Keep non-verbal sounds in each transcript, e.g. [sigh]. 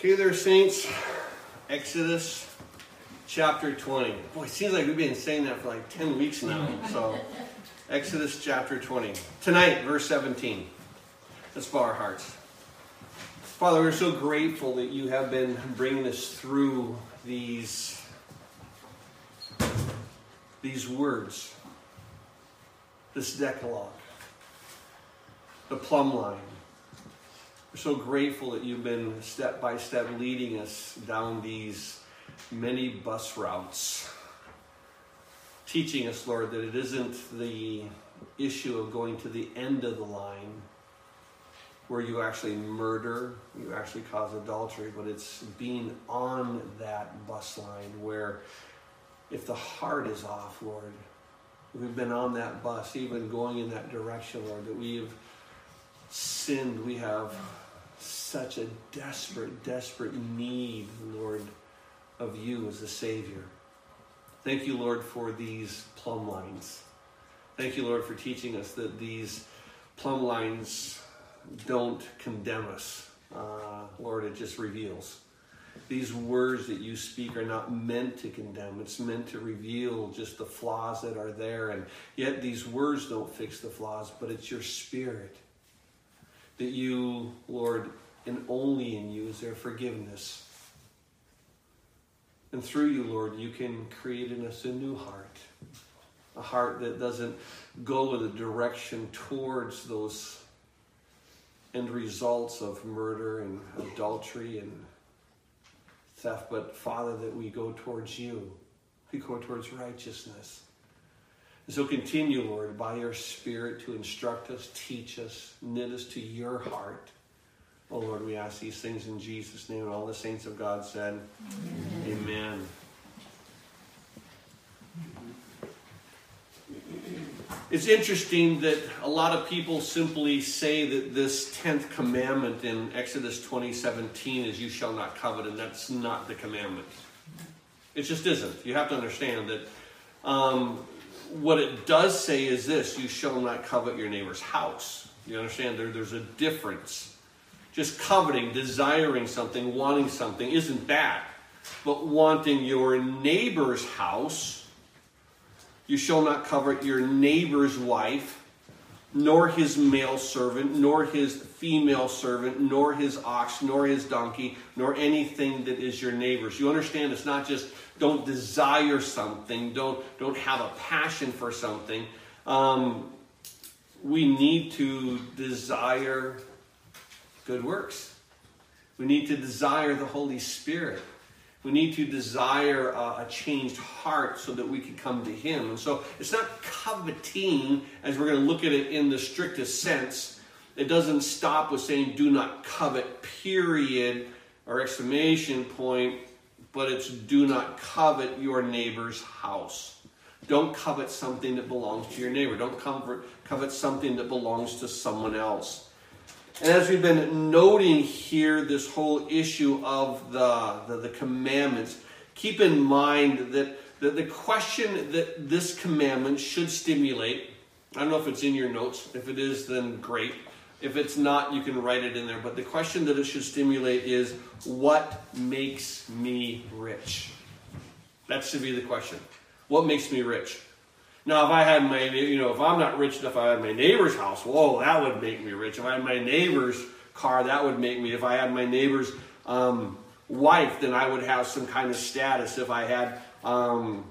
Okay, there, saints. Exodus chapter 20. Boy, it seems like we've been saying that for like 10 weeks now. So, [laughs] Exodus chapter 20. Tonight, verse 17. Let's bow our hearts. Father, we're so grateful that you have been bringing us through these, these words, this Decalogue, the plumb line. We're so grateful that you've been step by step leading us down these many bus routes, teaching us, Lord, that it isn't the issue of going to the end of the line where you actually murder, you actually cause adultery, but it's being on that bus line where if the heart is off, Lord, we've been on that bus, even going in that direction, Lord, that we've sinned, we have such a desperate, desperate need, Lord, of you as a Savior. Thank you, Lord, for these plumb lines. Thank you, Lord, for teaching us that these plumb lines don't condemn us. Uh, Lord, it just reveals. These words that you speak are not meant to condemn. It's meant to reveal just the flaws that are there. And yet, these words don't fix the flaws, but it's your spirit that you, Lord, and only in you is there forgiveness. And through you, Lord, you can create in us a new heart. A heart that doesn't go in a direction towards those end results of murder and adultery and theft, but Father, that we go towards you. We go towards righteousness. So continue, Lord, by your Spirit to instruct us, teach us, knit us to your heart. Oh Lord, we ask these things in Jesus' name. And all the saints of God said, Amen. Amen. It's interesting that a lot of people simply say that this 10th commandment in Exodus 20:17 is you shall not covet, and that's not the commandment. It just isn't. You have to understand that um, what it does say is this you shall not covet your neighbor's house. You understand? There, there's a difference. Just coveting, desiring something, wanting something isn't bad. But wanting your neighbor's house, you shall not covet your neighbor's wife, nor his male servant, nor his female servant, nor his ox, nor his donkey, nor anything that is your neighbor's. You understand it's not just don't desire something, don't, don't have a passion for something. Um, we need to desire good works. We need to desire the Holy Spirit. We need to desire a changed heart so that we can come to Him. And so it's not coveting, as we're going to look at it in the strictest sense. It doesn't stop with saying, do not covet, period, or exclamation point, but it's do not covet your neighbor's house. Don't covet something that belongs to your neighbor. Don't covet, covet something that belongs to someone else. And as we've been noting here, this whole issue of the, the, the commandments, keep in mind that, that the question that this commandment should stimulate, I don't know if it's in your notes. If it is, then great. If it's not, you can write it in there. But the question that it should stimulate is what makes me rich? That should be the question. What makes me rich? Now, if I had my, you know, if I'm not rich enough, I had my neighbor's house, whoa, that would make me rich. If I had my neighbor's car, that would make me. If I had my neighbor's um, wife, then I would have some kind of status. If I had um,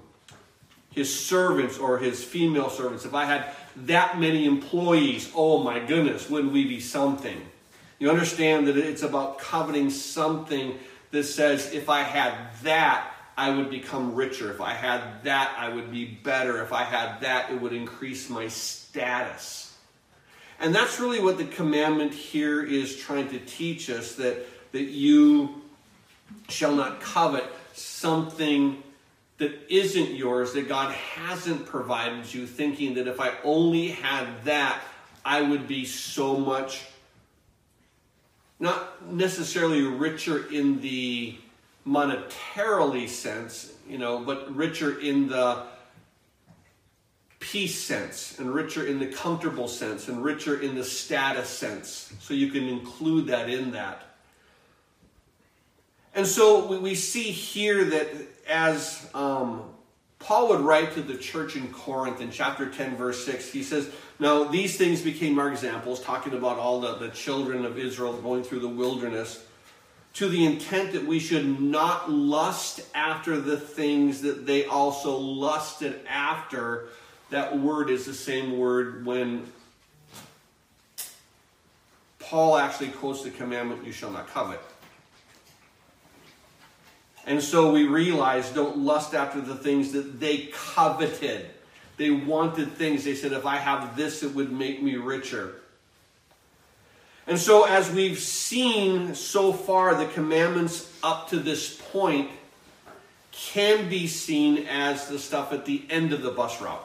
his servants or his female servants, if I had that many employees, oh my goodness, wouldn't we be something? You understand that it's about coveting something that says, if I had that, I would become richer. If I had that, I would be better. If I had that, it would increase my status. And that's really what the commandment here is trying to teach us that, that you shall not covet something that isn't yours, that God hasn't provided you, thinking that if I only had that, I would be so much, not necessarily richer in the monetarily sense, you know, but richer in the peace sense and richer in the comfortable sense and richer in the status sense. So you can include that in that. And so we, see here that as um, Paul would write to the church in Corinth in chapter 10, verse 6, he says, Now these things became our examples, talking about all the, the children of Israel going through the wilderness, to the intent that we should not lust after the things that they also lusted after. That word is the same word when Paul actually quotes the commandment, You shall not covet. And so we realize don't lust after the things that they coveted. They wanted things. They said, if I have this, it would make me richer. And so, as we've seen so far, the commandments up to this point can be seen as the stuff at the end of the bus route,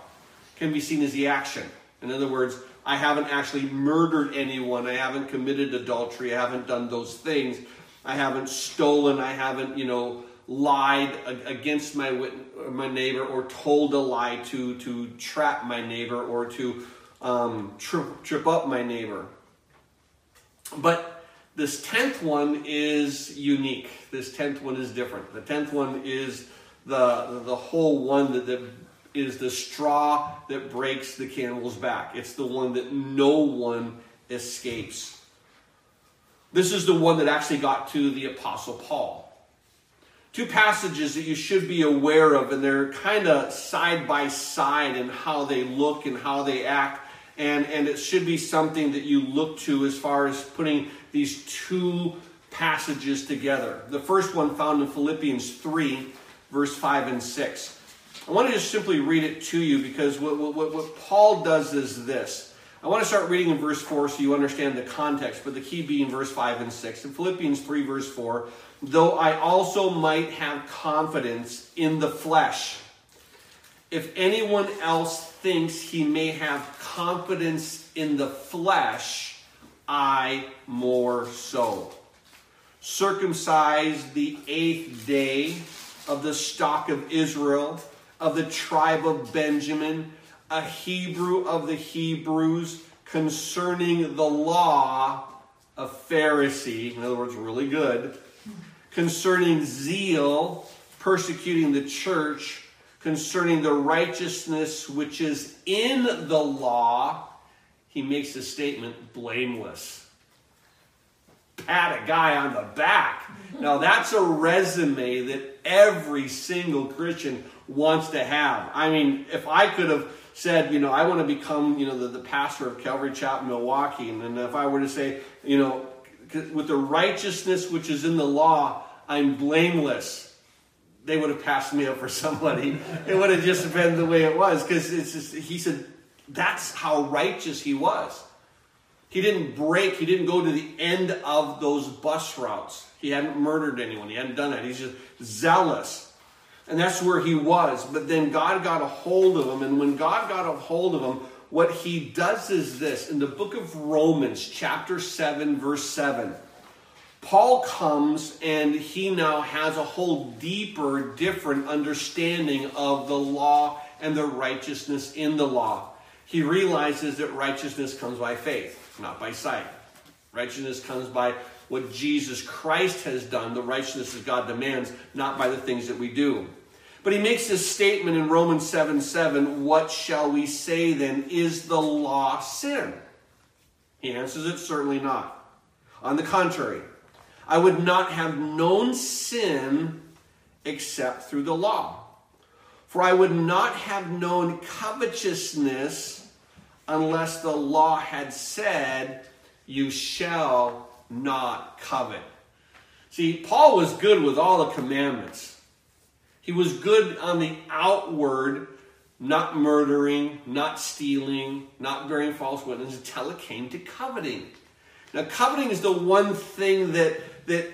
can be seen as the action. In other words, I haven't actually murdered anyone, I haven't committed adultery, I haven't done those things, I haven't stolen, I haven't, you know, lied against my my neighbor or told a lie to to trap my neighbor or to um, trip, trip up my neighbor. But this tenth one is unique. This tenth one is different. The tenth one is the the whole one that, that is the straw that breaks the camel's back. It's the one that no one escapes. This is the one that actually got to the Apostle Paul two passages that you should be aware of, and they're kind of side by side in how they look and how they act. And, and it should be something that you look to as far as putting these two passages together. The first one found in Philippians 3, verse 5 and 6. I want to just simply read it to you because what, what, what Paul does is this. I want to start reading in verse 4 so you understand the context, but the key being verse 5 and 6. In Philippians 3, verse 4, though I also might have confidence in the flesh. If anyone else thinks he may have confidence in the flesh, I more so. Circumcised the eighth day of the stock of Israel, of the tribe of Benjamin, a Hebrew of the Hebrews, concerning the law, a Pharisee, in other words, really good concerning zeal, persecuting the church, concerning the righteousness which is in the law, he makes a statement blameless. Pat a guy on the back. Now, that's a resume that every single Christian wants to have. I mean, if I could have said, you know, I want to become, you know, the, the pastor of Calvary Chapel Milwaukee, and, and if I were to say, you know, with the righteousness which is in the law, I'm blameless. They would have passed me up for somebody. [laughs] it would have just been the way it was because it's just, he said that's how righteous he was. He didn't break, he didn't go to the end of those bus routes. He hadn't murdered anyone, he hadn't done that. He's just zealous. And that's where he was. But then God got a hold of him. And when God got a hold of him, what he does is this in the book of Romans, chapter 7, verse 7. Paul comes and he now has a whole deeper, different understanding of the law and the righteousness in the law. He realizes that righteousness comes by faith, not by sight. Righteousness comes by what Jesus Christ has done, the righteousness that God demands, not by the things that we do. But he makes this statement in Romans 7 7 What shall we say then? Is the law sin? He answers it certainly not. On the contrary, I would not have known sin except through the law. For I would not have known covetousness unless the law had said, You shall not covet. See, Paul was good with all the commandments. He was good on the outward, not murdering, not stealing, not bearing false witness until it came to coveting. Now, coveting is the one thing that, that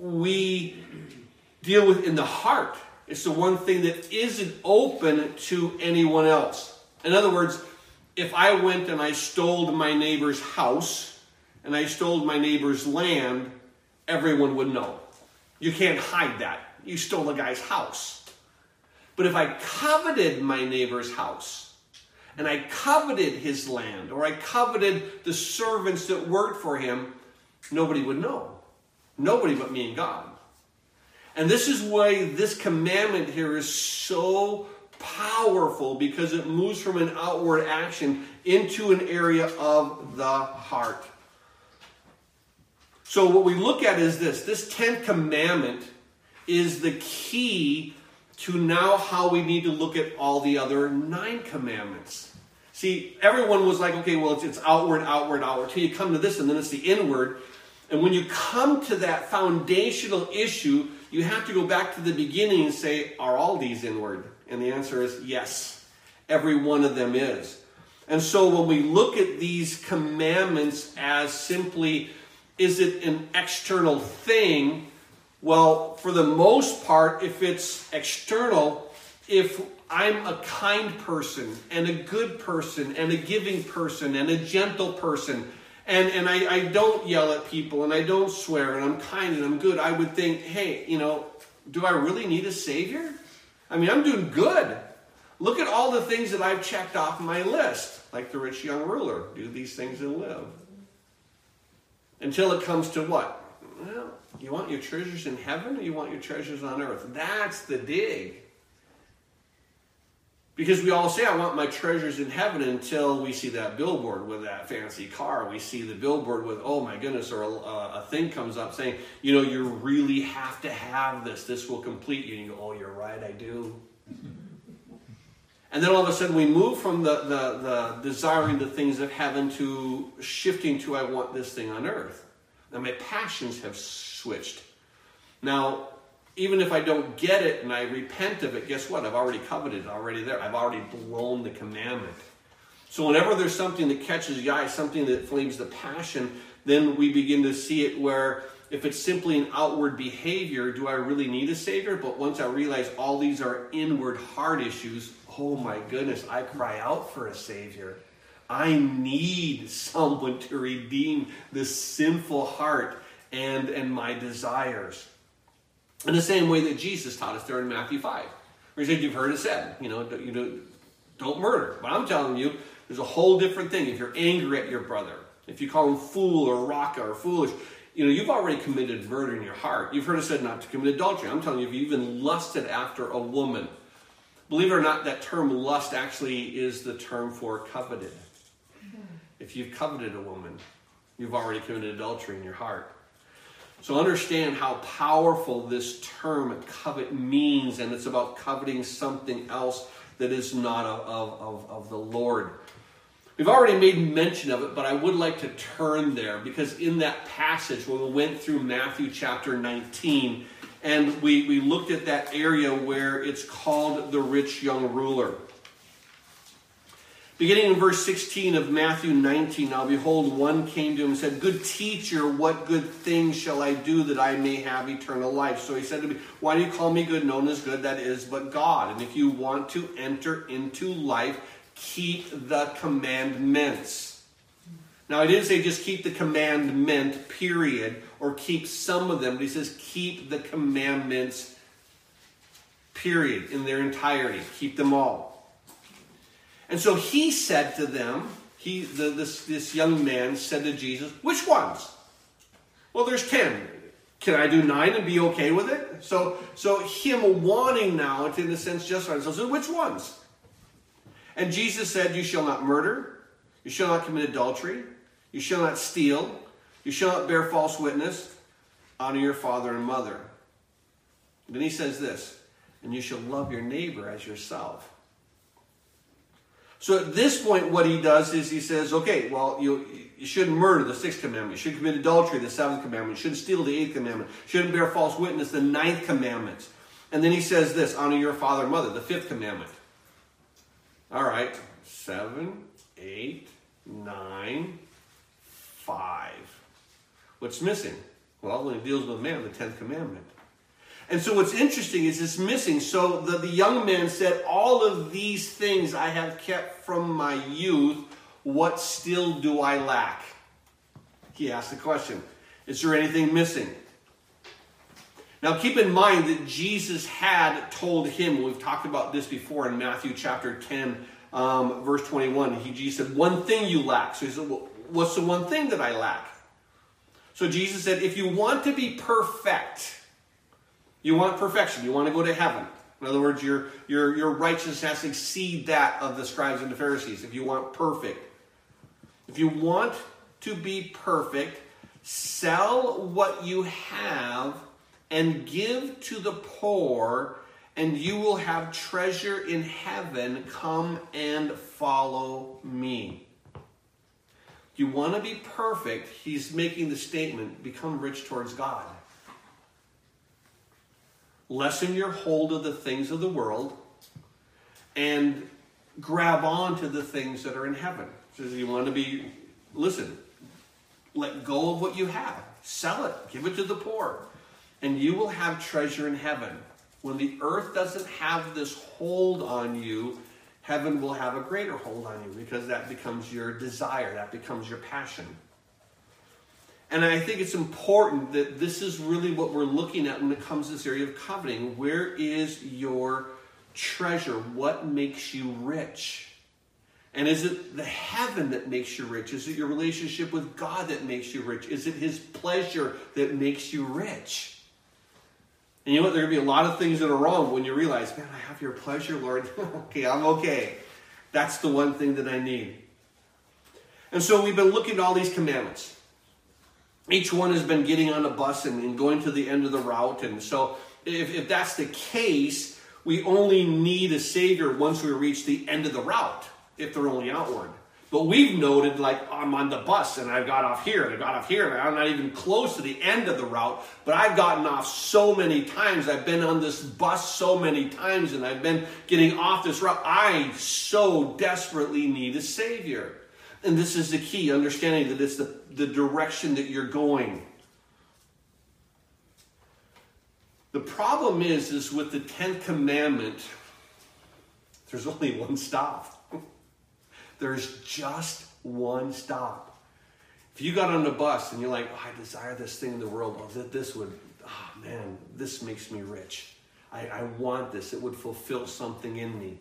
we deal with in the heart. It's the one thing that isn't open to anyone else. In other words, if I went and I stole my neighbor's house and I stole my neighbor's land, everyone would know. You can't hide that you stole the guy's house. But if I coveted my neighbor's house, and I coveted his land, or I coveted the servants that worked for him, nobody would know. Nobody but me and God. And this is why this commandment here is so powerful because it moves from an outward action into an area of the heart. So, what we look at is this this 10th commandment is the key to now how we need to look at all the other nine commandments. See, everyone was like, okay, well, it's, it's outward, outward, outward, till you come to this, and then it's the inward. And when you come to that foundational issue, you have to go back to the beginning and say, are all these inward? And the answer is yes, every one of them is. And so when we look at these commandments as simply, is it an external thing? Well, for the most part, if it's external, if I'm a kind person and a good person and a giving person and a gentle person, and, and I, I don't yell at people and I don't swear and I'm kind and I'm good, I would think, hey, you know, do I really need a Savior? I mean, I'm doing good. Look at all the things that I've checked off my list, like the rich young ruler do these things and live. Until it comes to what? Well, you want your treasures in heaven or you want your treasures on earth? That's the dig. Because we all say, I want my treasures in heaven until we see that billboard with that fancy car. We see the billboard with, oh my goodness, or a, a, thing comes up saying, you know, you really have to have this. This will complete you. And you go, oh, you're right, I do. And then all of a sudden we move from the, the, the desiring the things of heaven to shifting to, I want this thing on earth. Now my passions have switched. Now, even if I don't get it and I repent of it, guess what? I've already coveted it, already there. I've already blown the commandment. So whenever there's something that catches the eye, something that flames the passion, then we begin to see it where if it's simply an outward behavior, do I really need a Savior? But once I realize all these are inward heart issues, oh my goodness, I cry out for a Savior. I need someone to redeem this sinful heart and, and my desires. In the same way that Jesus taught us there in Matthew 5, where he said, You've heard it said, you know, you know, don't murder. But I'm telling you, there's a whole different thing. If you're angry at your brother, if you call him fool or raka or foolish, you know, you've already committed murder in your heart. You've heard it said not to commit adultery. I'm telling you, if you even lusted after a woman, believe it or not, that term lust actually is the term for coveted. If you've coveted a woman, you've already committed adultery in your heart. So understand how powerful this term covet means, and it's about coveting something else that is not of, of, of the Lord. We've already made mention of it, but I would like to turn there because in that passage, when we went through Matthew chapter 19, and we, we looked at that area where it's called the rich young ruler. Beginning in verse 16 of Matthew 19, now behold, one came to him and said, Good teacher, what good things shall I do that I may have eternal life? So he said to me, Why do you call me good? Known as good, that is but God. And if you want to enter into life, keep the commandments. Now, I didn't say just keep the commandment, period, or keep some of them, but he says keep the commandments, period, in their entirety. Keep them all. And so he said to them, he, the, this, this young man said to Jesus, which ones? Well, there's 10. Can I do nine and be okay with it? So, so him wanting now, to, in a sense, just right. So, which ones? And Jesus said, You shall not murder, you shall not commit adultery, you shall not steal, you shall not bear false witness, honor your father and mother. Then he says this, and you shall love your neighbor as yourself. So at this point, what he does is he says, okay, well, you, you shouldn't murder, the sixth commandment. You shouldn't commit adultery, the seventh commandment. You shouldn't steal, the eighth commandment. You shouldn't bear false witness, the ninth commandment. And then he says this, honor your father and mother, the fifth commandment. All right, seven, eight, nine, five. What's missing? Well, when it deals with man, the tenth commandment. And so what's interesting is it's missing. So the, the young man said, All of these things I have kept from my youth. What still do I lack? He asked the question Is there anything missing? Now keep in mind that Jesus had told him, we've talked about this before in Matthew chapter 10, um, verse 21. He, Jesus said, One thing you lack. So he said, well, What's the one thing that I lack? So Jesus said, If you want to be perfect, You want perfection. You want to go to heaven. In other words, your, your, your righteousness has to exceed that of the scribes and the Pharisees if you want perfect. If you want to be perfect, sell what you have and give to the poor, and you will have treasure in heaven. Come and follow me. You want to be perfect, he's making the statement become rich towards God. Lessen your hold of the things of the world and grab on to the things that are in heaven. So you want to be, listen, let go of what you have, sell it, give it to the poor, and you will have treasure in heaven. When the earth doesn't have this hold on you, heaven will have a greater hold on you because that becomes your desire, that becomes your passion. And I think it's important that this is really what we're looking at when it comes to this area of coveting. Where is your treasure? What makes you rich? And is it the heaven that makes you rich? Is it your relationship with God that makes you rich? Is it His pleasure that makes you rich? And you know what? There are going to be a lot of things that are wrong when you realize, man, I have your pleasure, Lord. [laughs] okay, I'm okay. That's the one thing that I need. And so we've been looking at all these commandments each one has been getting on a bus and, and going to the end of the route. And so, if, if that's the case, we only need a Savior once we reach the end of the route, if they're only outward. But we've noted, like, I'm on the bus and I've got off here and I got off here and I'm not even close to the end of the route, but I've gotten off so many times. I've been on this bus so many times and I've been getting off this route. I so desperately need a Savior. And this is the key understanding that it's the, the direction that you're going. The problem is, is with the 10th commandment, there's only one stop. There's just one stop. If you got on the bus and you're like, oh, I desire this thing in the world, oh, that this would, oh man, this makes me rich. I, I want this. It would fulfill something in me.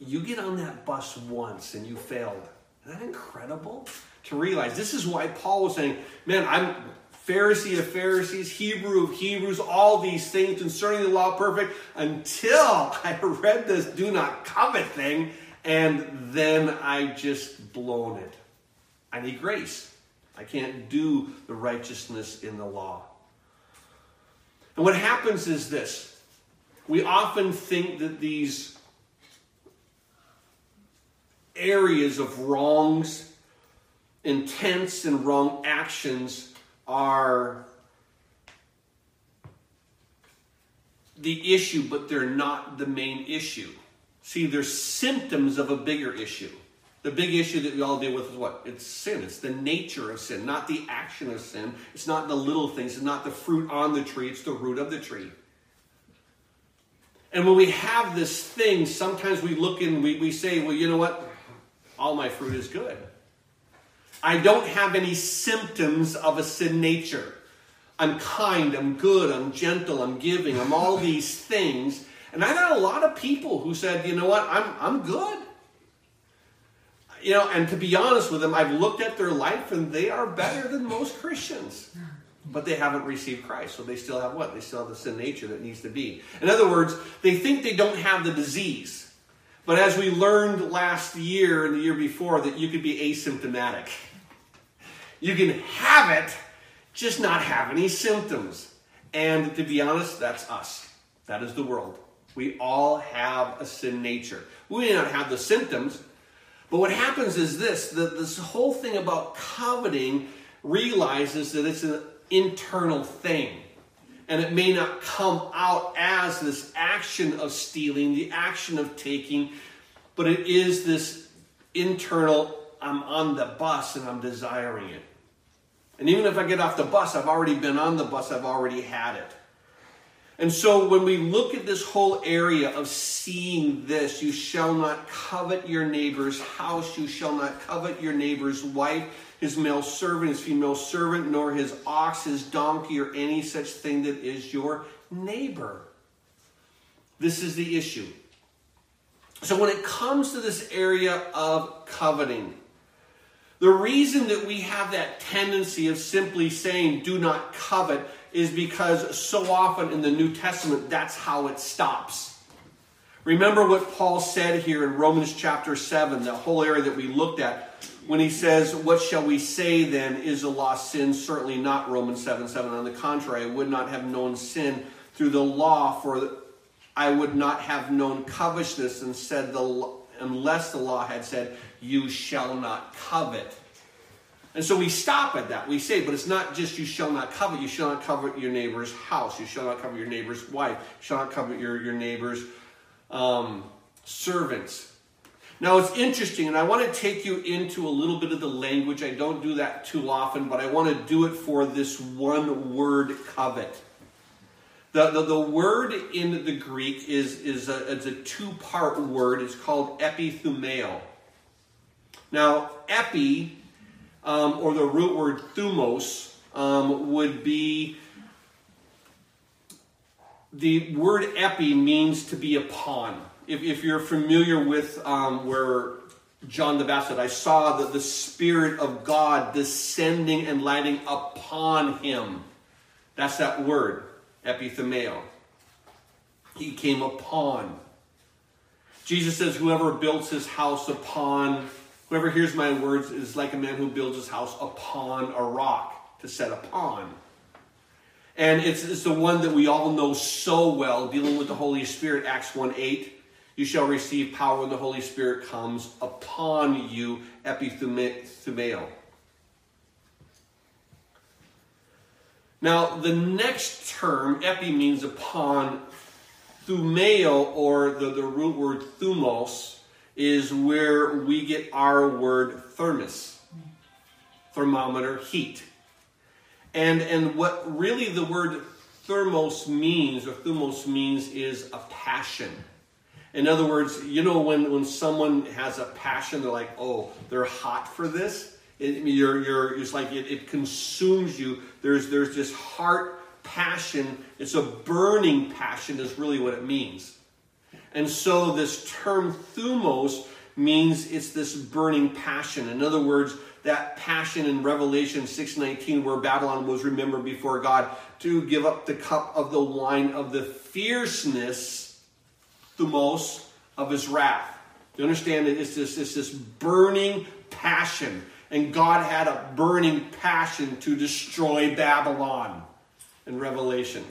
You get on that bus once and you failed isn't that incredible? To realize this is why Paul was saying, Man, I'm Pharisee of Pharisees, Hebrew of Hebrews, all these things concerning the law perfect until [laughs] I read this do not covet thing, and then I just blown it. I need grace. I can't do the righteousness in the law. And what happens is this we often think that these areas of wrongs, intents, and wrong actions are the issue, but they're not the main issue. See, they're symptoms of a bigger issue. The big issue that we all deal with is what? It's sin. It's the nature of sin, not the action of sin. It's not the little things. It's not the fruit on the tree. It's the root of the tree. And when we have this thing, sometimes we look and we, we say, well, you know what? all my fruit is good. I don't have any symptoms of a sin nature. I'm kind, I'm good, I'm gentle, I'm giving, I'm all [laughs] these things. And I got a lot of people who said, you know what, I'm, I'm good. You know, and to be honest with them, I've looked at their life and they are better than most Christians. But they haven't received Christ. So they still have what? They still have the sin nature that needs to be. In other words, they think they don't have the disease. But as we learned last year and the year before, that you could be asymptomatic. You can have it, just not have any symptoms. And to be honest, that's us. That is the world. We all have a sin nature. We may not have the symptoms, but what happens is this that this whole thing about coveting realizes that it's an internal thing and it may not come out as this action of stealing, the action of taking, but it is this internal I'm on the bus and I'm desiring it. And even if I get off the bus, I've already been on the bus, I've already had it. And so when we look at this whole area of seeing this, you shall not covet your neighbor's house, you shall not covet your neighbor's wife, his male servant, his female servant, nor his ox, his donkey, or any such thing that is your neighbor. This is the issue. So when it comes to this area of coveting, the reason that we have that tendency of simply saying do not covet is because so often in the New Testament, that's how it stops. Remember what Paul said here in Romans chapter 7, the whole area that we looked at, when he says, What shall we say then? Is the law sin? Certainly not, Romans 7 7. On the contrary, I would not have known sin through the law, for I would not have known covetousness and said the unless the law had said, You shall not covet. And so we stop at that. We say, but it's not just you shall not covet. You shall not covet your neighbor's house. You shall not covet your neighbor's wife. You shall not covet your, your neighbor's um, servants. Now it's interesting, and I want to take you into a little bit of the language. I don't do that too often, but I want to do it for this one word covet. The, the, the word in the Greek is, is a, it's a two part word. It's called epithumeo. Now, epi, um, or the root word thumos, um, would be the word epi means to be upon. If, if you're familiar with um, where John the Baptist, I saw that the Spirit of God descending and lighting upon him. That's that word epithumeo. He came upon. Jesus says, Whoever builds his house upon, whoever hears my words is like a man who builds his house upon a rock to set upon. And it's, it's the one that we all know so well, dealing with the Holy Spirit, Acts 1 8. You shall receive power when the Holy Spirit comes upon you, epithumeo. Now, the next term, epi, means upon. Thumeo, or the, the root word thumos, is where we get our word thermos, thermometer, heat. And, and what really the word thermos means, or thumos means, is a passion. In other words, you know, when, when someone has a passion, they're like, oh, they're hot for this. It, you're, you're, it's like it, it consumes you. There's, there's this heart passion. It's a burning passion, is really what it means. And so this term thumos means it's this burning passion. In other words, that passion in Revelation 6:19 where Babylon was remembered before God to give up the cup of the wine of the fierceness thumos of his wrath. You understand that it's this, it's this burning passion and God had a burning passion to destroy Babylon in Revelation.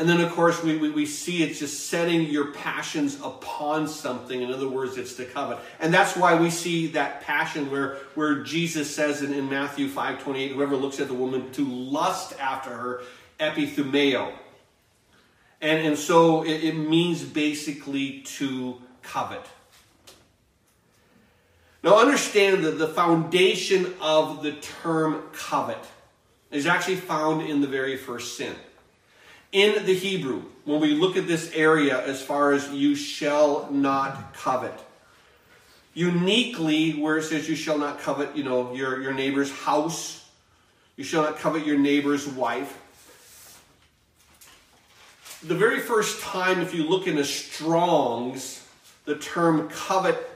And then, of course, we, we, we, see it's just setting your passions upon something. In other words, it's to covet. And that's why we see that passion where, where Jesus says in, in Matthew 5 28, whoever looks at the woman to lust after her, epithumeo. And, and so it, it means basically to covet. Now, understand that the foundation of the term covet is actually found in the very first sin. In the Hebrew, when we look at this area as far as you shall not covet, uniquely where it says you shall not covet, you know, your, your neighbor's house, you shall not covet your neighbor's wife. The very first time, if you look in a Strong's, the term covet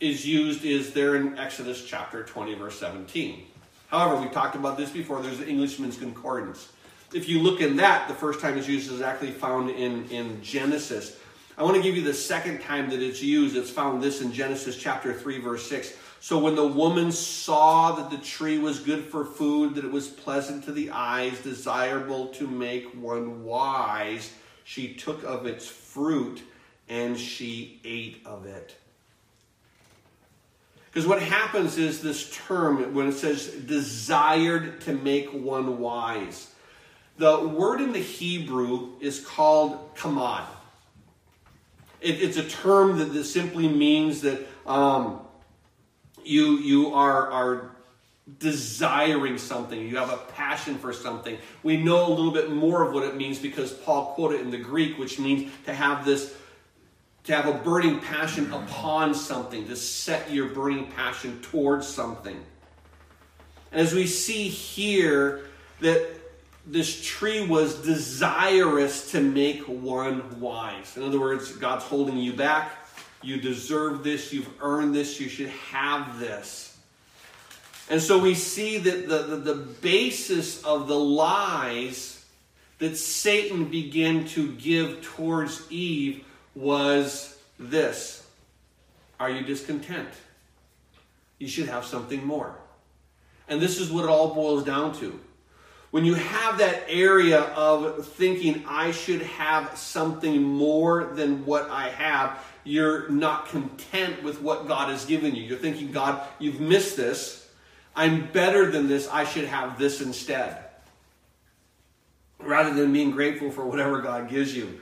is used is there in Exodus chapter 20, verse 17. However, we talked about this before. There's the Englishman's Concordance. If you look in that, the first time it's used is actually found in, in Genesis. I want to give you the second time that it's used. It's found this in Genesis chapter 3, verse 6. So when the woman saw that the tree was good for food, that it was pleasant to the eyes, desirable to make one wise, she took of its fruit and she ate of it. Because what happens is this term, when it says desired to make one wise, the word in the Hebrew is called kamad. It, it's a term that, that simply means that um, you, you are, are desiring something, you have a passion for something. We know a little bit more of what it means because Paul quoted in the Greek, which means to have this to have a burning passion upon something, to set your burning passion towards something. And as we see here, that this tree was desirous to make one wise. In other words, God's holding you back. You deserve this. You've earned this. You should have this. And so we see that the, the, the basis of the lies that Satan began to give towards Eve was this Are you discontent? You should have something more. And this is what it all boils down to. When you have that area of thinking, I should have something more than what I have, you're not content with what God has given you. You're thinking, God, you've missed this. I'm better than this. I should have this instead. Rather than being grateful for whatever God gives you.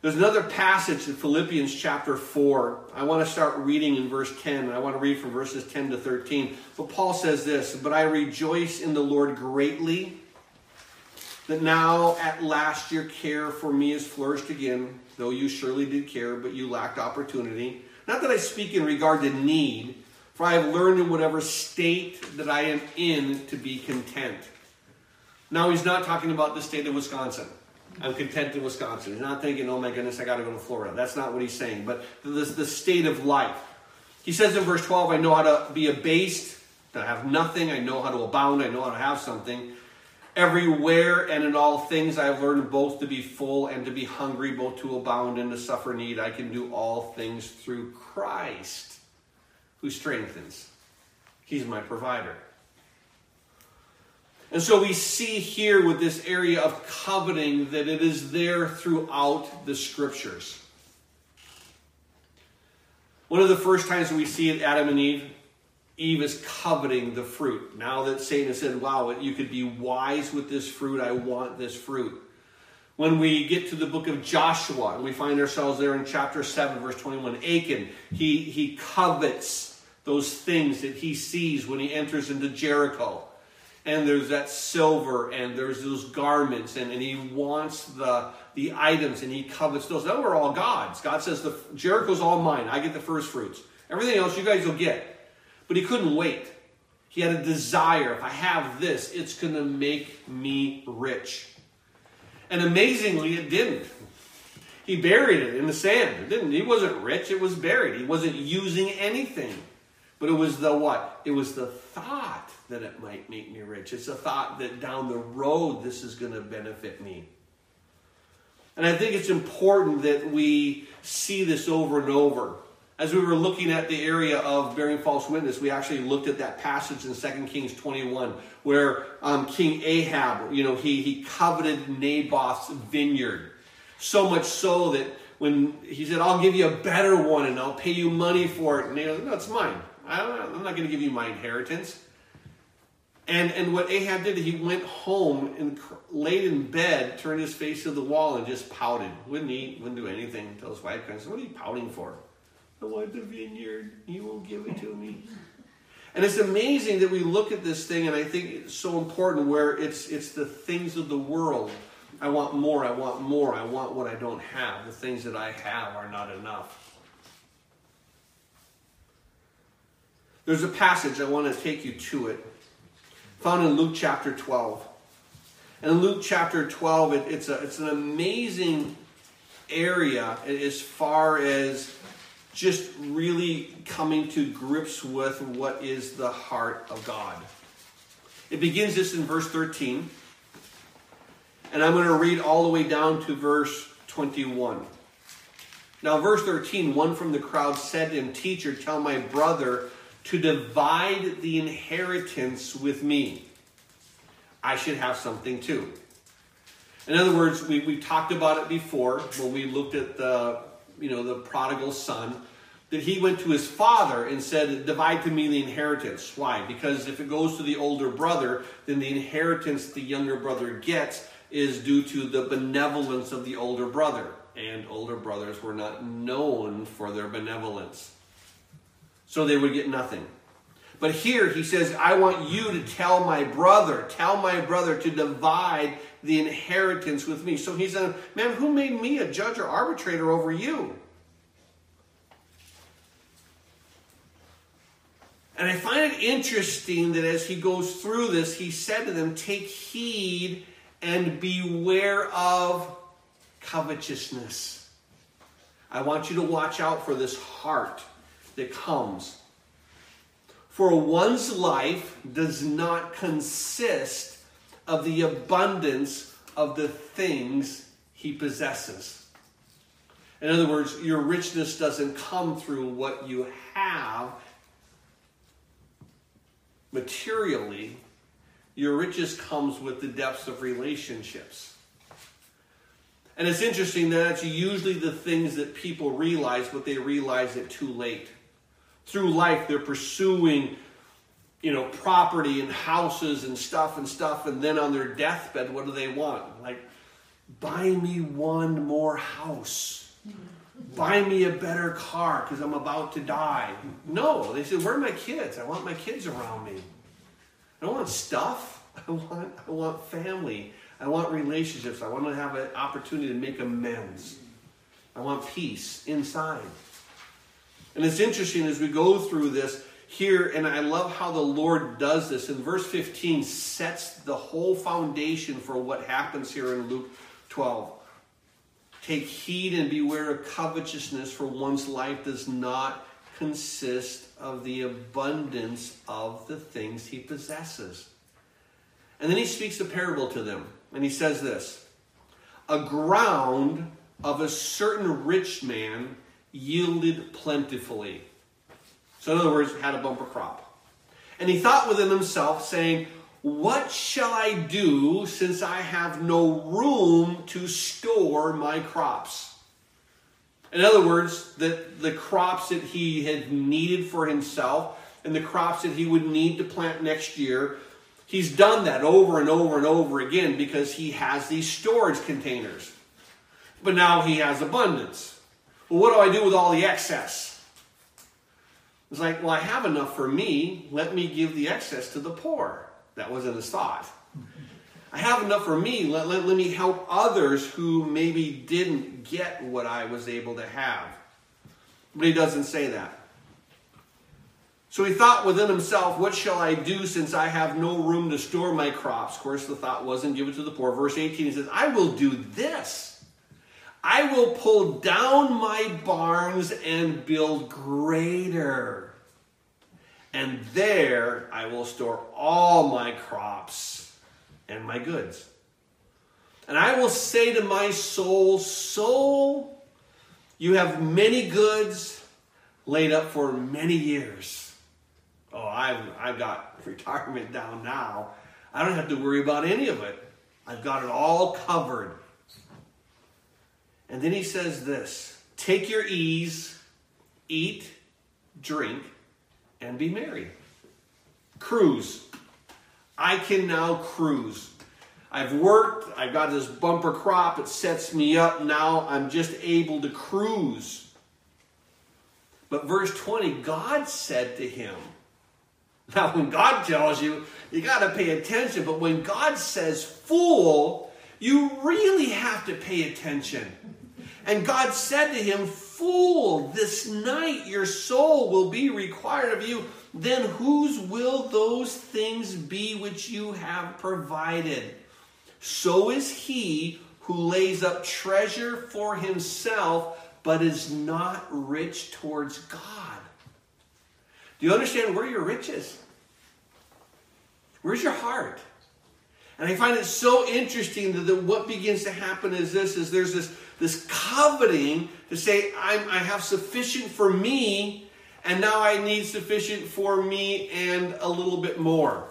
There's another passage in Philippians chapter 4. I want to start reading in verse 10. and I want to read from verses 10 to 13. But Paul says this But I rejoice in the Lord greatly that now at last your care for me has flourished again, though you surely did care, but you lacked opportunity. Not that I speak in regard to need, for I have learned in whatever state that I am in to be content. Now he's not talking about the state of Wisconsin. I'm content in Wisconsin. He's not thinking, oh my goodness, I got to go to Florida. That's not what he's saying, but the, the state of life. He says in verse 12, I know how to be abased, that I have nothing. I know how to abound. I know how to have something. Everywhere and in all things I have learned both to be full and to be hungry, both to abound and to suffer need. I can do all things through Christ who strengthens. He's my provider. And so we see here with this area of coveting that it is there throughout the scriptures. One of the first times we see it, Adam and Eve, Eve is coveting the fruit. Now that Satan has said, Wow, you could be wise with this fruit, I want this fruit. When we get to the book of Joshua, and we find ourselves there in chapter 7, verse 21, Achan, he, he covets those things that he sees when he enters into Jericho and there's that silver and there's those garments and, and he wants the the items and he covets those. Those are all God's. God says the Jericho's all mine. I get the first fruits. Everything else you guys will get. But he couldn't wait. He had a desire. If I have this, it's going to make me rich. And amazingly, it didn't. He buried it in the sand. It didn't. He wasn't rich. It was buried. He wasn't using anything. But it was the what? It was the thought that it might make me rich. It's a thought that down the road this is going to benefit me. And I think it's important that we see this over and over. As we were looking at the area of bearing false witness, we actually looked at that passage in 2 Kings 21 where um, King Ahab, you know, he, he coveted Naboth's vineyard. So much so that when he said, I'll give you a better one and I'll pay you money for it. And they no, it's mine. I'm not going to give you my inheritance. And, and what Ahab did, he went home and laid in bed, turned his face to the wall, and just pouted. Wouldn't eat, wouldn't do anything until his wife. What are you pouting for? I want the vineyard. You won't give it to me. And it's amazing that we look at this thing, and I think it's so important where it's it's the things of the world. I want more, I want more, I want what I don't have. The things that I have are not enough. There's a passage, I want to take you to it, found in Luke chapter 12. And in Luke chapter 12, it, it's, a, it's an amazing area as far as just really coming to grips with what is the heart of God. It begins this in verse 13. And I'm going to read all the way down to verse 21. Now, verse 13, one from the crowd said to him, Teacher, tell my brother to divide the inheritance with me. I should have something too. In other words, we, we talked about it before when we looked at the, you know, the prodigal son, that he went to his father and said, divide to me the inheritance. Why? Because if it goes to the older brother, then the inheritance the younger brother gets is due to the benevolence of the older brother. And older brothers were not known for their benevolence so they would get nothing. But here he says, I want you to tell my brother, tell my brother to divide the inheritance with me. So he said, Man, who made me a judge or arbitrator over you? And I find it interesting that as he goes through this, he said to them, Take heed and beware of covetousness. I want you to watch out for this heart that comes For one's life does not consist of the abundance of the things he possesses. In other words, your richness doesn't come through what you have materially. Your riches comes with the depths of relationships. And it's interesting that it's usually the things that people realize, but they realize it too late. Through life, they're pursuing, you know, property and houses and stuff and stuff, and then on their deathbed, what do they want? Like, buy me one more house. Buy me a better car because I'm about to die. No, they said, Where are my kids? I want my kids around me. I don't want stuff. [laughs] I want, I want family. I want relationships. I want to have an opportunity to make amends. I want peace inside. And it's interesting as we go through this here, and I love how the Lord does this. In verse 15, sets the whole foundation for what happens here in Luke 12. Take heed and beware of covetousness, for one's life does not consist of the abundance of the things he possesses. And then he speaks a parable to them. And he says this A ground of a certain rich man yielded plentifully. So, in other words, he had a bumper crop. And he thought within himself, saying, What shall I do since I have no room to store my crops? In other words, that the crops that he had needed for himself and the crops that he would need to plant next year He's done that over and over and over again because he has these storage containers. But now he has abundance. Well, what do I do with all the excess? It's like, well, I have enough for me. Let me give the excess to the poor. That wasn't his thought. I have enough for me. Let, let, let me help others who maybe didn't get what I was able to have. But he doesn't say that. So he thought within himself, What shall I do since I have no room to store my crops? Of course, the thought wasn't give it to the poor. Verse 18 he says, I will do this. I will pull down my barns and build greater. And there I will store all my crops and my goods. And I will say to my soul, Soul, you have many goods laid up for many years oh, I've, I've got [laughs] retirement down now. I don't have to worry about any of it. I've got it all covered. And then he says this take your ease, eat, drink, and be merry. Cruise. I can now cruise. I've worked, I've got this bumper crop, it sets me up. Now I'm just able to cruise. But verse 20, God said to him, now, when God tells you, you got to pay attention. But when God says fool, you really have to pay attention. And God said to him, Fool, this night your soul will be required of you. Then whose will those things be which you have provided? So is he who lays up treasure for himself, but is not rich towards God. Do you understand where your riches? Where's your heart? And I find it so interesting that, what begins to happen is this is there's this, this coveting to say, I have sufficient for me, and now I need sufficient for me and a little bit more.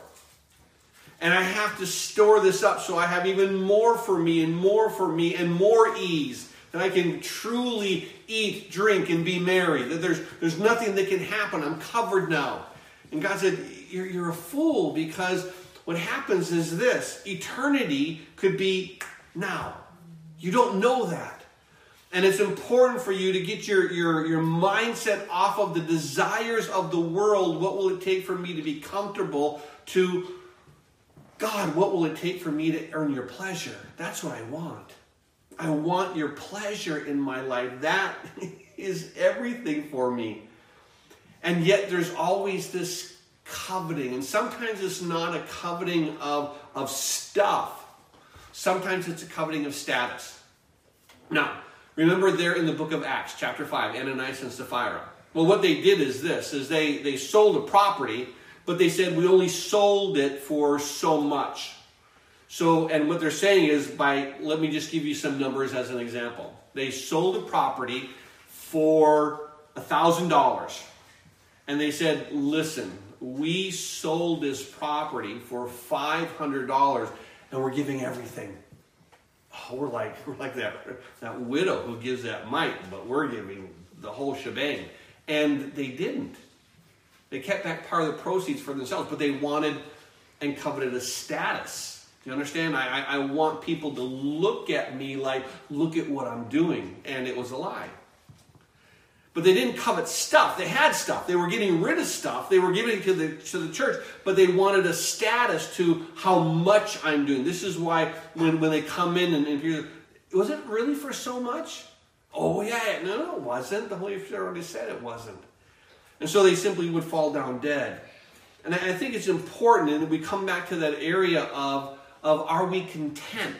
And I have to store this up so I have even more for me and more for me and more ease that I can truly eat, drink, and be merry. That there's, there's nothing that can happen. I'm covered now. And God said, you're, you're a fool because what happens is this eternity could be now. You don't know that. And it's important for you to get your, your, your mindset off of the desires of the world. What will it take for me to be comfortable? To God, what will it take for me to earn your pleasure? That's what I want. I want your pleasure in my life. That [laughs] is everything for me. And yet there's always this coveting. And sometimes it's not a coveting of, of stuff, sometimes it's a coveting of status. Now, remember there in the book of Acts, chapter 5, Ananias and Sapphira. Well, what they did is this: is they they sold a property, but they said we only sold it for so much. So, and what they're saying is by let me just give you some numbers as an example. They sold a property for a thousand dollars, and they said, "Listen, we sold this property for five hundred dollars, and we're giving everything." [laughs] We're like we're like that that widow who gives that mite, but we're giving the whole shebang. And they didn't. They kept back part of the proceeds for themselves, but they wanted and coveted a status. Do you understand? I, I, I want people to look at me like, look at what I'm doing. And it was a lie. But they didn't covet stuff. They had stuff. They were getting rid of stuff. They were giving it to the, to the church, but they wanted a status to how much I'm doing. This is why when, when they come in and, and was it really for so much? Oh, yeah. No, no, it wasn't. The Holy Spirit already said it wasn't. And so they simply would fall down dead. And I think it's important, and we come back to that area of, of are we content?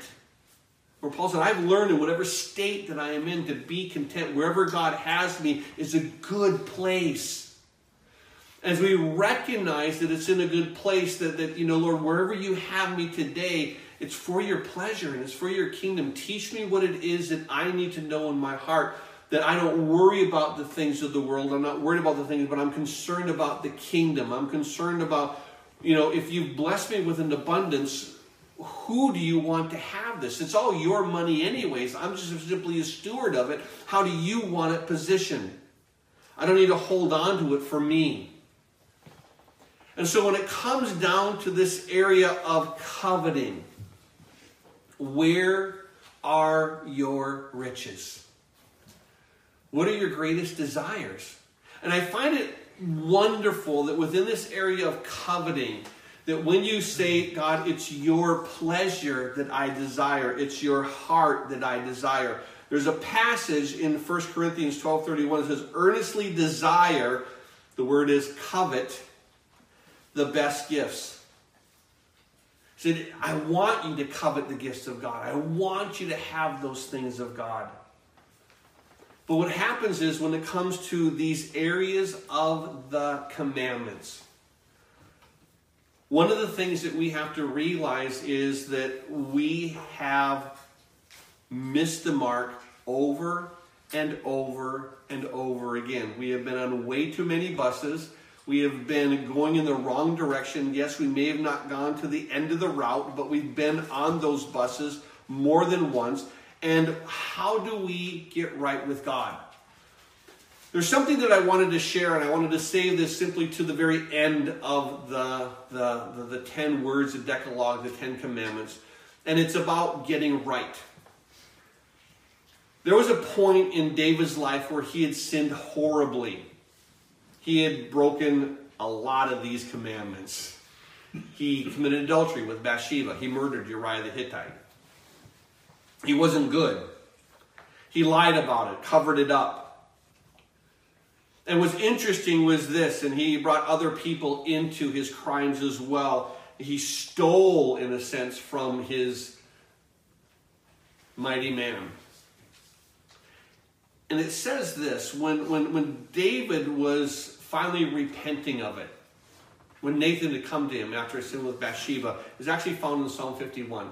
Where Paul said, I've learned in whatever state that I am in to be content. Wherever God has me is a good place. As we recognize that it's in a good place, that, that, you know, Lord, wherever you have me today, it's for your pleasure and it's for your kingdom. Teach me what it is that I need to know in my heart. That I don't worry about the things of the world. I'm not worried about the things, but I'm concerned about the kingdom. I'm concerned about, you know, if you've blessed me with an abundance, who do you want to have this? It's all your money, anyways. I'm just simply a steward of it. How do you want it positioned? I don't need to hold on to it for me. And so when it comes down to this area of coveting, where are your riches? What are your greatest desires? And I find it wonderful that within this area of coveting, that when you say, God, it's your pleasure that I desire, it's your heart that I desire. There's a passage in 1 Corinthians 12 31 that says, earnestly desire, the word is covet, the best gifts. He said, I want you to covet the gifts of God. I want you to have those things of God. But what happens is when it comes to these areas of the commandments, one of the things that we have to realize is that we have missed the mark over and over and over again. We have been on way too many buses. We have been going in the wrong direction. Yes, we may have not gone to the end of the route, but we've been on those buses more than once. And how do we get right with God? There's something that I wanted to share, and I wanted to save this simply to the very end of the, the, the, the 10 words of Decalogue, the 10 commandments. And it's about getting right. There was a point in David's life where he had sinned horribly. He had broken a lot of these commandments. He committed adultery with Bathsheba. He murdered Uriah the Hittite. He wasn't good. He lied about it, covered it up. And what's interesting was this, and he brought other people into his crimes as well. He stole, in a sense, from his mighty man. And it says this when, when, when David was finally repenting of it, when Nathan had come to him after his sin with Bathsheba, is actually found in Psalm 51.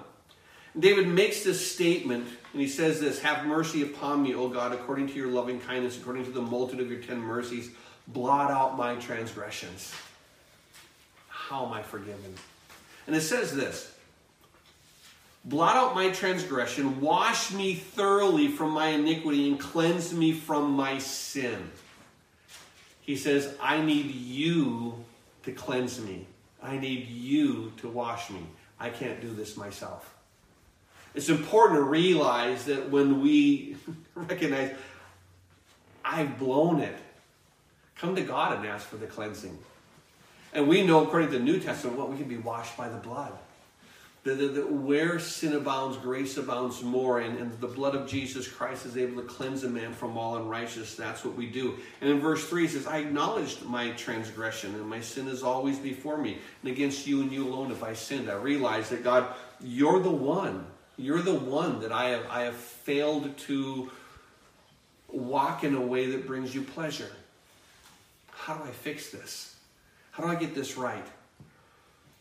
David makes this statement, and he says this Have mercy upon me, O God, according to your loving kindness, according to the multitude of your ten mercies. Blot out my transgressions. How am I forgiven? And it says this Blot out my transgression, wash me thoroughly from my iniquity, and cleanse me from my sin. He says, I need you to cleanse me. I need you to wash me. I can't do this myself. It's important to realize that when we [laughs] recognize, I've blown it, come to God and ask for the cleansing. And we know, according to the New Testament, what we can be washed by the blood. The, the, the, where sin abounds, grace abounds more, and, and the blood of Jesus Christ is able to cleanse a man from all unrighteousness. That's what we do. And in verse 3 it says, I acknowledged my transgression, and my sin is always before me. And against you and you alone if I sinned. I realize that, God, you're the one you're the one that I have, I have failed to walk in a way that brings you pleasure. how do I fix this? How do I get this right?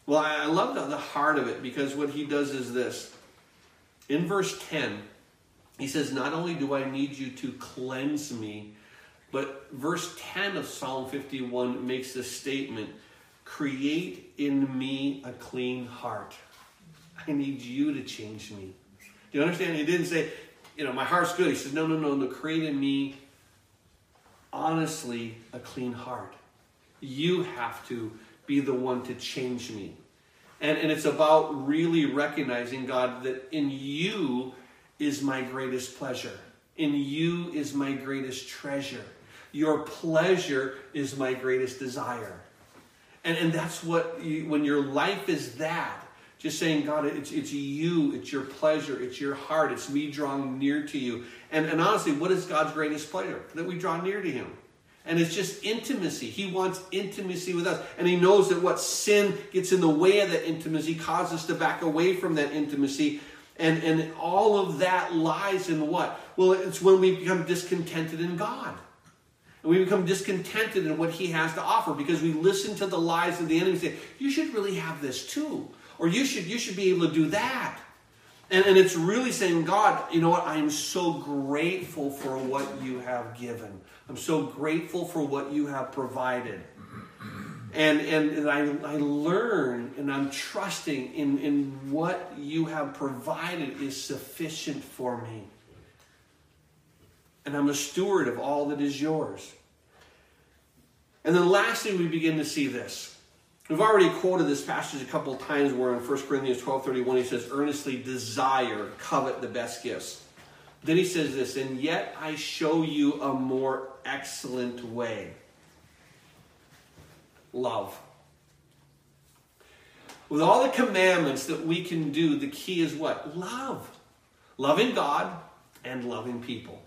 Well, I love the, the heart of it because what he does is this. In verse 10, he says, Not only do I need you to cleanse me, but verse 10 of Psalm 51 makes this statement Create in me a clean heart. I need you to change me. Do you understand? He didn't say, you know, my heart's good. He says, no, no, no, no, create in me honestly a clean heart. You have to be the one to change me. And, and it's about really recognizing, God, that in you is my greatest pleasure. In you is my greatest treasure. Your pleasure is my greatest desire. And, and that's what, you, when your life is that, just saying, God, it's, it's you, it's your pleasure, it's your heart, it's me drawing near to you. And, and honestly, what is God's greatest pleasure? That we draw near to Him. And it's just intimacy. He wants intimacy with us. And He knows that what sin gets in the way of that intimacy causes us to back away from that intimacy. And, and all of that lies in what? Well, it's when we become discontented in God. And we become discontented in what he has to offer because we listen to the lies of the enemy and say, you should really have this too. Or you should, you should be able to do that. And, and it's really saying, God, you know what? I am so grateful for what you have given. I'm so grateful for what you have provided. And, and, and I, I learn and I'm trusting in, in what you have provided is sufficient for me and I'm a steward of all that is yours. And then lastly, we begin to see this. We've already quoted this passage a couple times where in 1 Corinthians 12 31 he says, earnestly desire, covet the best gifts. Then he says this, and yet I show you a more excellent way love. With all the commandments that we can do, the key is what? Love. Loving God and loving people.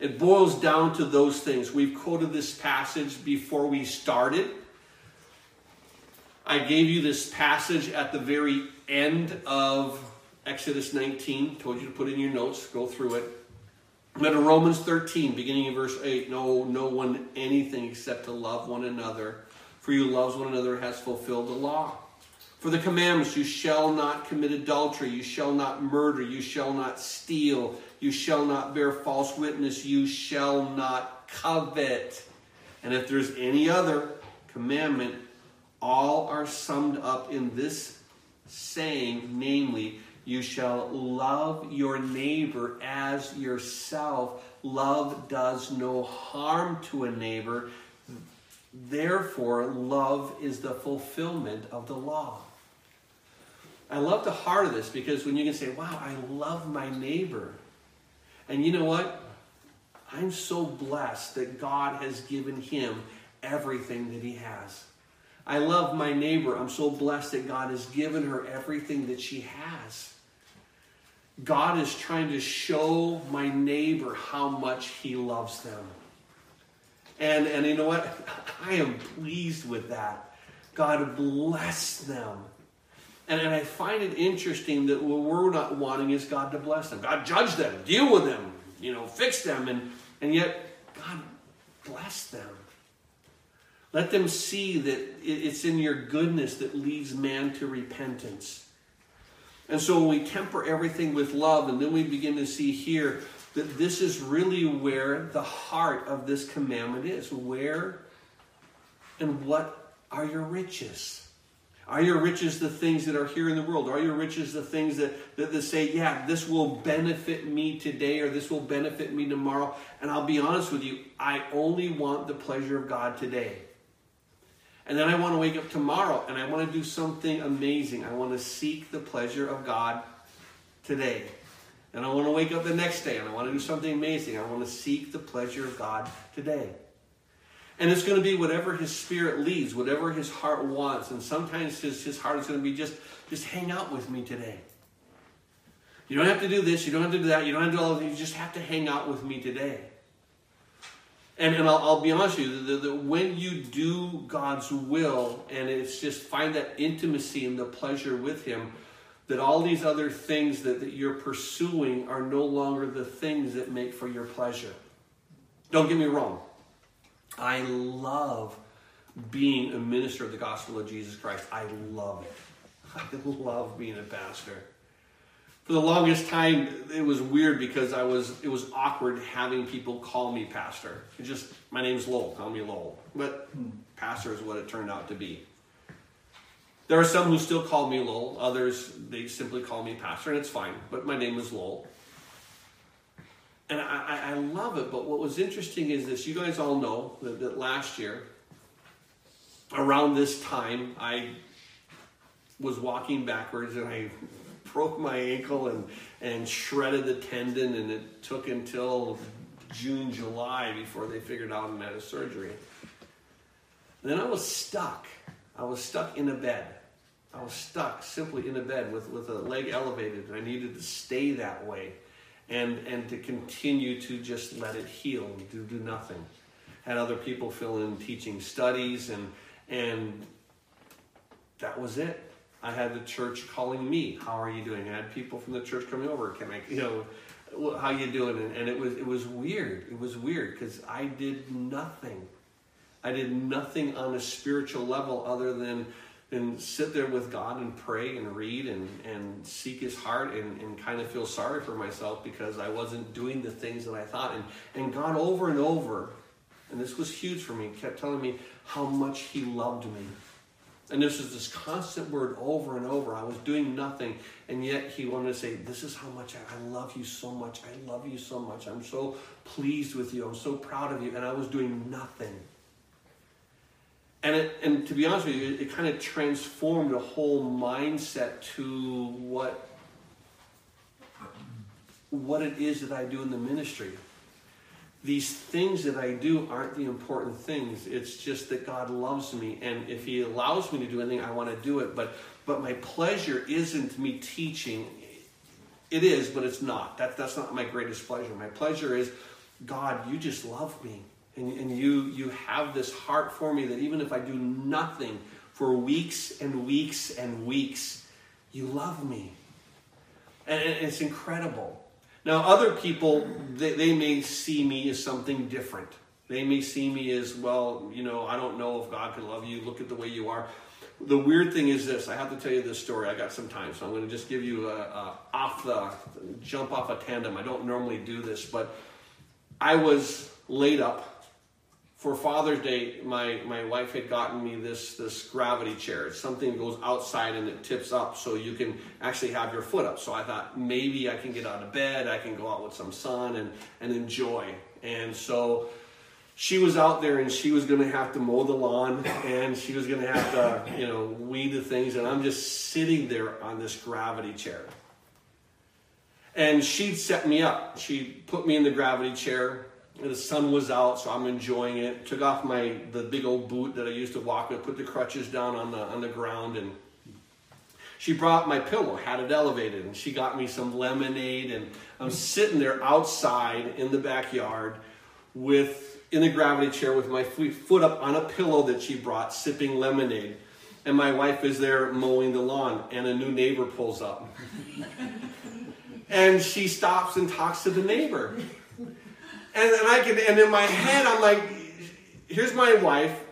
It boils down to those things. We've quoted this passage before we started. I gave you this passage at the very end of Exodus 19. Told you to put in your notes, go through it. But in Romans 13, beginning in verse 8, no, no one anything except to love one another. For you loves one another has fulfilled the law. For the commandments, you shall not commit adultery, you shall not murder, you shall not steal, you shall not bear false witness. You shall not covet. And if there's any other commandment, all are summed up in this saying, namely, you shall love your neighbor as yourself. Love does no harm to a neighbor. Therefore, love is the fulfillment of the law. I love the heart of this because when you can say, wow, I love my neighbor. And you know what? I'm so blessed that God has given him everything that he has. I love my neighbor. I'm so blessed that God has given her everything that she has. God is trying to show my neighbor how much he loves them. And, and you know what? [laughs] I am pleased with that. God bless them. And, and I find it interesting that what we're not wanting is God to bless them. God judge them, deal with them, you know, fix them. And, and yet, God bless them. Let them see that it's in your goodness that leads man to repentance. And so when we temper everything with love, and then we begin to see here that this is really where the heart of this commandment is. Where and what are your riches? Are your riches the things that are here in the world? Are your riches the things that, that, that say, yeah, this will benefit me today or this will benefit me tomorrow? And I'll be honest with you, I only want the pleasure of God today. And then I want to wake up tomorrow and I want to do something amazing. I want to seek the pleasure of God today. And I want to wake up the next day and I want to do something amazing. I want to seek the pleasure of God today. And it's going to be whatever his spirit leads, whatever his heart wants. And sometimes his, his heart is going to be just, just hang out with me today. You don't have to do this, you don't have to do that, you don't have to do all of these, you just have to hang out with me today. And, and I'll, I'll be honest with you, that, that when you do God's will, and it's just find that intimacy and the pleasure with Him, that all these other things that, that you're pursuing are no longer the things that make for your pleasure. Don't get me wrong. I love being a minister of the gospel of Jesus Christ. I love it. [laughs] I love being a pastor. For the longest time, it was weird because I was it was awkward having people call me pastor. It just my name's Lowell, call me Lowell. But hmm. pastor is what it turned out to be. There are some who still call me Lowell. Others they simply call me pastor, and it's fine. But my name is Lowell. And I, I love it. But what was interesting is this: you guys all know that, that last year, around this time, I was walking backwards and I broke my ankle and, and shredded the tendon, and it took until June, July before they figured out and had a surgery. Then I was stuck. I was stuck in a bed. I was stuck simply in a bed with, with a leg elevated, and I needed to stay that way and, and to continue to just let it heal and do, do nothing. Had other people fill in teaching studies, and, and that was it. I had the church calling me. How are you doing? I had people from the church coming over. Can I, you know, how you doing? And, and it was it was weird. It was weird because I did nothing. I did nothing on a spiritual level other than than sit there with God and pray and read and, and seek his heart and, and kind of feel sorry for myself because I wasn't doing the things that I thought. And, and God over and over, and this was huge for me, kept telling me how much he loved me and this is this constant word over and over. I was doing nothing, and yet he wanted to say, This is how much I, I, love you so much. I love you so much. I'm so pleased with you. I'm so proud of you. And I was doing nothing. And, it, and to be honest with you, it, it kind of transformed a whole mindset to what, what it is that I do in the ministry these things that I do aren't the important things. It's just that God loves me, and if He allows me to do anything, I want to do it. But but my pleasure isn't me teaching. It is, but it's not. That, that's not my greatest pleasure. My pleasure is, God, you just love me. And, and you, you have this heart for me that even if I do nothing for weeks and weeks and weeks, you love me. And, and it's incredible. Now, other people, they, they may see me as something different. They may see me as, well, you know, I don't know if God can love you. Look at the way you are. The weird thing is this. I have to tell you this story. I got some time, so I'm going to just give you a, a off the jump off a tandem. I don't normally do this, but I was laid up for Father's Day, my, my wife had gotten me this, this gravity chair. It's something that goes outside and it tips up so you can actually have your foot up. So I thought maybe I can get out of bed, I can go out with some sun and, and enjoy. And so she was out there and she was going to have to mow the lawn and she was going to have to, you know, weed the things. And I'm just sitting there on this gravity chair. And she'd set me up. She put me in the gravity chair the sun was out, so I'm enjoying it. Took off my the big old boot that I used to walk with, put the crutches down on the on the ground, and she brought my pillow, had it elevated, and she got me some lemonade. And I'm sitting there outside in the backyard with in the gravity chair with my foot up on a pillow that she brought, sipping lemonade. And my wife is there mowing the lawn, and a new neighbor pulls up. [laughs] and she stops and talks to the neighbor. And, and I can, and in my head, I'm like, here's my wife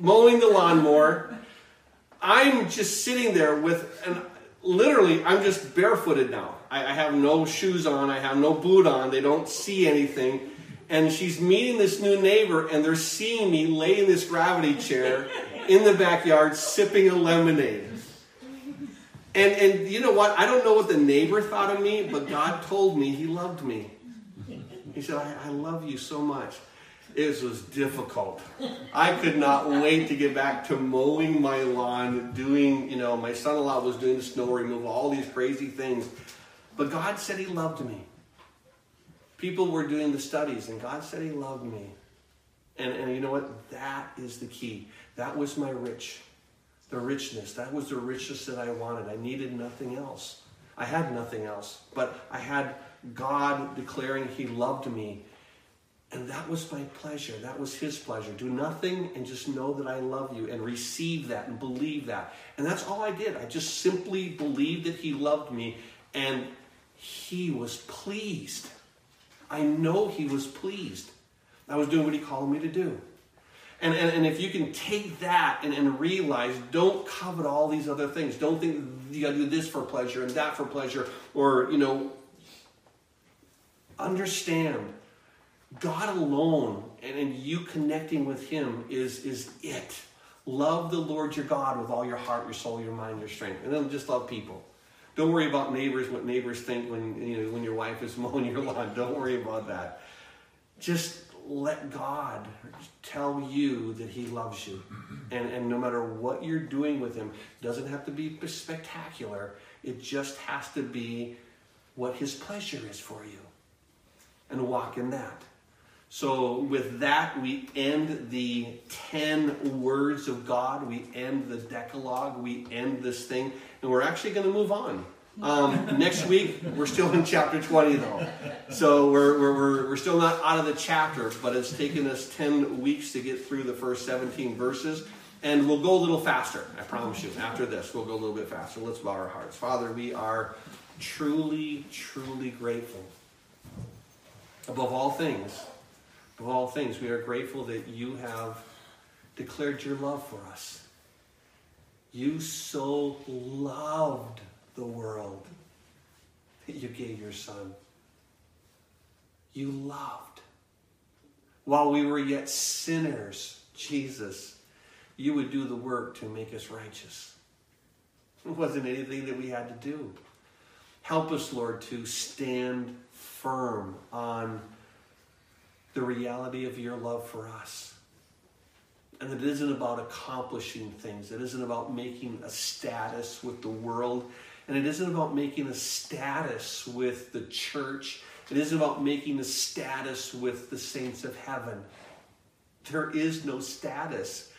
mowing the lawnmower. I'm just sitting there with, and literally, I'm just barefooted now. I, I have no shoes on, I have no boot on, they don't see anything. And she's meeting this new neighbor, and they're seeing me lay in this gravity chair in the backyard sipping a lemonade. And, and you know what? I don't know what the neighbor thought of me, but God told me He loved me. He said, I, I love you so much. It was difficult. I could not wait to get back to mowing my lawn, doing, you know, my son in law was doing the snow removal, all these crazy things. But God said He loved me. People were doing the studies, and God said He loved me. And, and you know what? That is the key. That was my rich, the richness. That was the richness that I wanted. I needed nothing else. I had nothing else, but I had God declaring He loved me. And that was my pleasure. That was His pleasure. Do nothing and just know that I love you and receive that and believe that. And that's all I did. I just simply believed that He loved me and He was pleased. I know He was pleased. I was doing what he called me to do. And, and, and if you can take that and, and realize, don't covet all these other things. Don't think you got to do this for pleasure and that for pleasure, or, you know, understand God alone and, and you connecting with Him is, is it. Love the Lord your God with all your heart, your soul, your mind, your strength. And then just love people. Don't worry about neighbors, what neighbors think when, you know, when your wife is [laughs] mowing your lawn. Don't worry about that. Just let God tell you that He loves you. And, and no matter what you're doing with Him, doesn't have to be spectacular. It just has to be what His pleasure is for you. And walk in that. So, with that, we end the 10 words of God. We end the Decalogue. We end this thing. And we're actually going to move on. Um, next week, we're still in chapter 20, though. So, we're, we're, we're still not out of the chapter, but it's taken us 10 weeks to get through the first 17 verses. And we'll go a little faster, I promise you. After this, we'll go a little bit faster. Let's bow our hearts. Father, we are truly, truly grateful. Above all things, of all things, we are grateful that you have declared your love for us. You so loved the world that you gave your son. You loved. While we were yet sinners, Jesus, you would do the work to make us righteous. It wasn't anything that we had to do. Help us, Lord, to stand firm on the reality of your love for us. And that it isn't about accomplishing things. It isn't about making a status with the world. And it isn't about making a status with the church. It isn't about making a status with the saints of heaven. There is no status.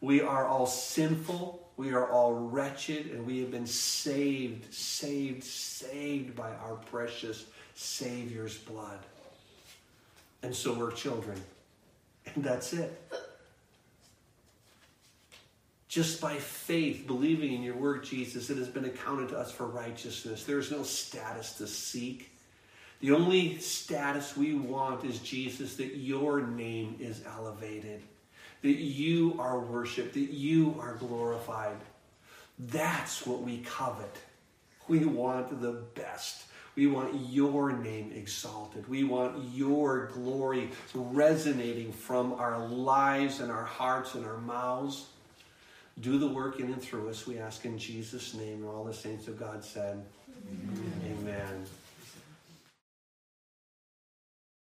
We are all sinful. We are all wretched. And we have been saved, saved, saved by our precious Savior's blood and so we're children. And that's it. Just by faith, believing in your word, Jesus, it has been accounted to us for righteousness. There is no status to seek. The only status we want is, Jesus, that your name is elevated, that you are worshiped, that you are glorified. That's what we covet. We want the best. We want your name exalted. We want your glory resonating from our lives and our hearts and our mouths do the work in and through us. We ask in Jesus' name, and all the saints of God said, Amen. Amen.